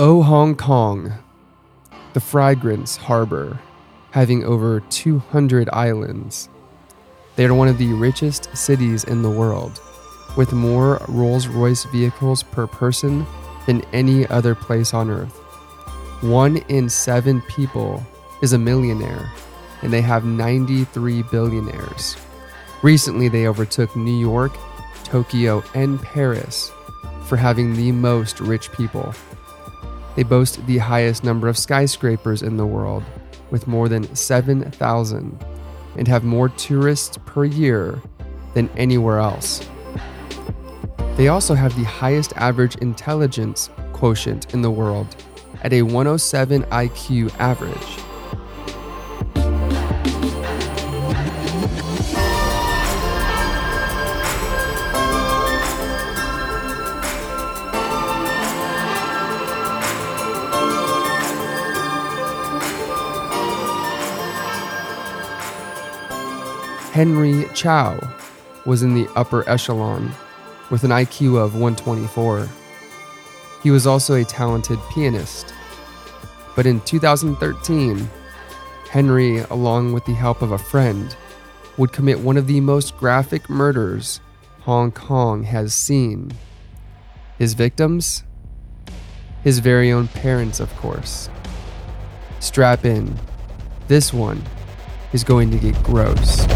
Oh Hong Kong, the Fragrance Harbor, having over 200 islands. They are one of the richest cities in the world, with more Rolls Royce vehicles per person than any other place on earth. One in seven people is a millionaire, and they have 93 billionaires. Recently, they overtook New York, Tokyo, and Paris for having the most rich people. They boast the highest number of skyscrapers in the world, with more than 7,000, and have more tourists per year than anywhere else. They also have the highest average intelligence quotient in the world at a 107 IQ average. Henry Chau was in the upper echelon with an IQ of 124. He was also a talented pianist. But in 2013, Henry, along with the help of a friend, would commit one of the most graphic murders Hong Kong has seen. His victims? His very own parents, of course. Strap in. This one is going to get gross.